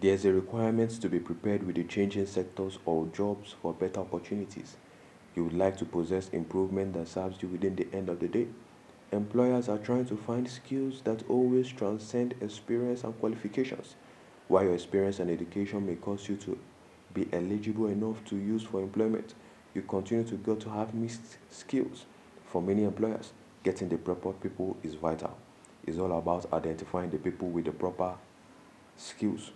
There's a requirement to be prepared with the changing sectors or jobs for better opportunities. You would like to possess improvement that serves you within the end of the day. Employers are trying to find skills that always transcend experience and qualifications. While your experience and education may cause you to be eligible enough to use for employment, you continue to go to have mixed skills. For many employers, getting the proper people is vital. It's all about identifying the people with the proper skills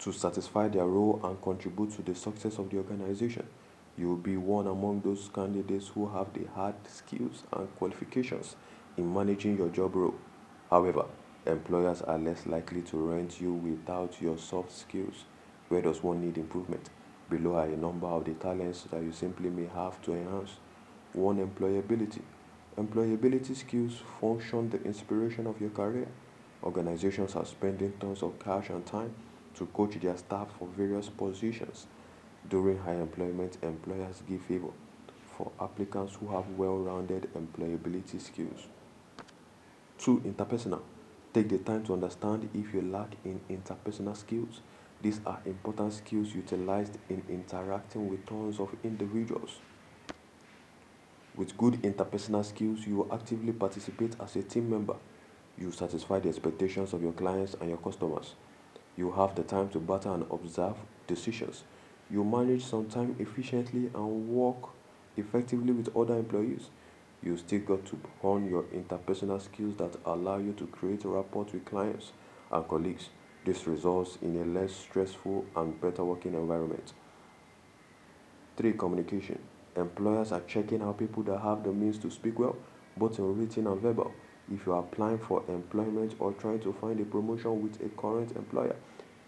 to satisfy their role and contribute to the success of the organization. You will be one among those candidates who have the hard skills and qualifications in managing your job role. However, employers are less likely to rent you without your soft skills. Where does one need improvement? Below are a number of the talents that you simply may have to enhance. One, employability. Employability skills function the inspiration of your career. Organizations are spending tons of cash and time to coach their staff for various positions. During high employment, employers give favor for applicants who have well-rounded employability skills. Two, interpersonal. Take the time to understand if you lack in interpersonal skills. These are important skills utilized in interacting with tons of individuals. With good interpersonal skills, you will actively participate as a team member. You satisfy the expectations of your clients and your customers. You have the time to battle and observe decisions. You manage some time efficiently and work effectively with other employees. You still got to hone your interpersonal skills that allow you to create a rapport with clients and colleagues. This results in a less stressful and better working environment. Three, communication. Employers are checking how people that have the means to speak well, both in written and verbal. If you are applying for employment or trying to find a promotion with a current employer,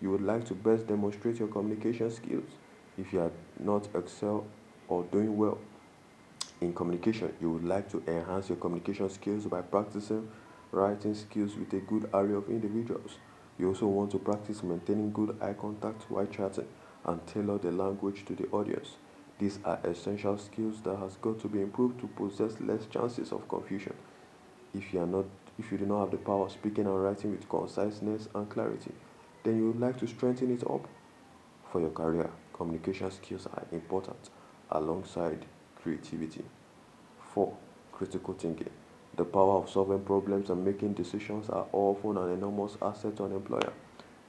you would like to best demonstrate your communication skills. If you are not excel or doing well in communication, you would like to enhance your communication skills by practicing writing skills with a good array of individuals. You also want to practice maintaining good eye contact while chatting and tailor the language to the audience. These are essential skills that has got to be improved to possess less chances of confusion. If you are not if you do not have the power of speaking and writing with conciseness and clarity, then you would like to strengthen it up for your career. Communication skills are important alongside creativity. 4. Critical thinking. The power of solving problems and making decisions are often an enormous asset to an employer.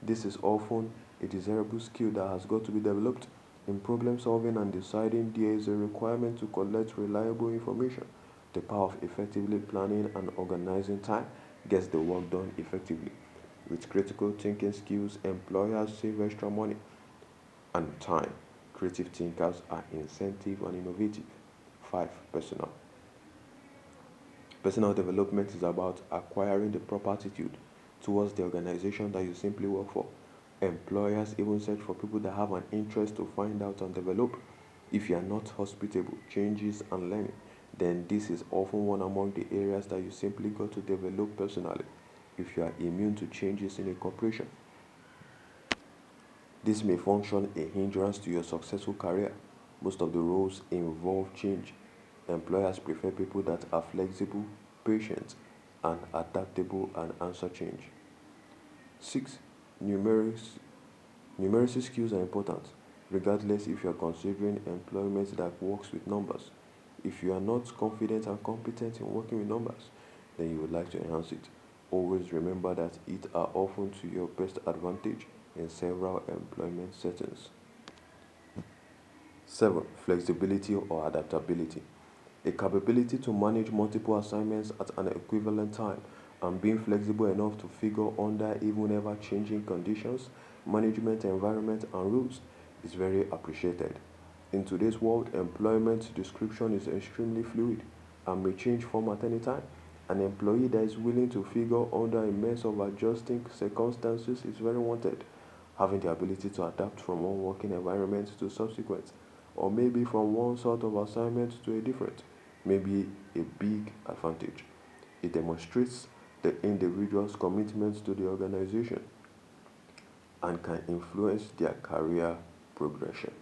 This is often a desirable skill that has got to be developed. In problem solving and deciding, there is a requirement to collect reliable information. The power of effectively planning and organizing time gets the work done effectively. With critical thinking skills, employers save extra money and time. Creative thinkers are incentive and innovative. 5. Personal. Personal development is about acquiring the proper attitude towards the organization that you simply work for. Employers even search for people that have an interest to find out and develop. If you are not hospitable, changes and learning, then this is often one among the areas that you simply got to develop personally if you are immune to changes in a corporation. This may function a hindrance to your successful career. Most of the roles involve change. Employers prefer people that are flexible, patient, and adaptable and answer change. 6. Numeracy. Numeracy skills are important, regardless if you are considering employment that works with numbers. If you are not confident and competent in working with numbers, then you would like to enhance it. Always remember that it are often to your best advantage in several employment settings. 7. Flexibility or adaptability. A capability to manage multiple assignments at an equivalent time and being flexible enough to figure under even ever changing conditions, management environment and rules is very appreciated. In today's world, employment description is extremely fluid and may change form at any time. An employee that is willing to figure under a mess of adjusting circumstances is very wanted. Having the ability to adapt from one working environment to subsequent, or maybe from one sort of assignment to a different, may be a big advantage. It demonstrates the individual's commitment to the organization and can influence their career progression.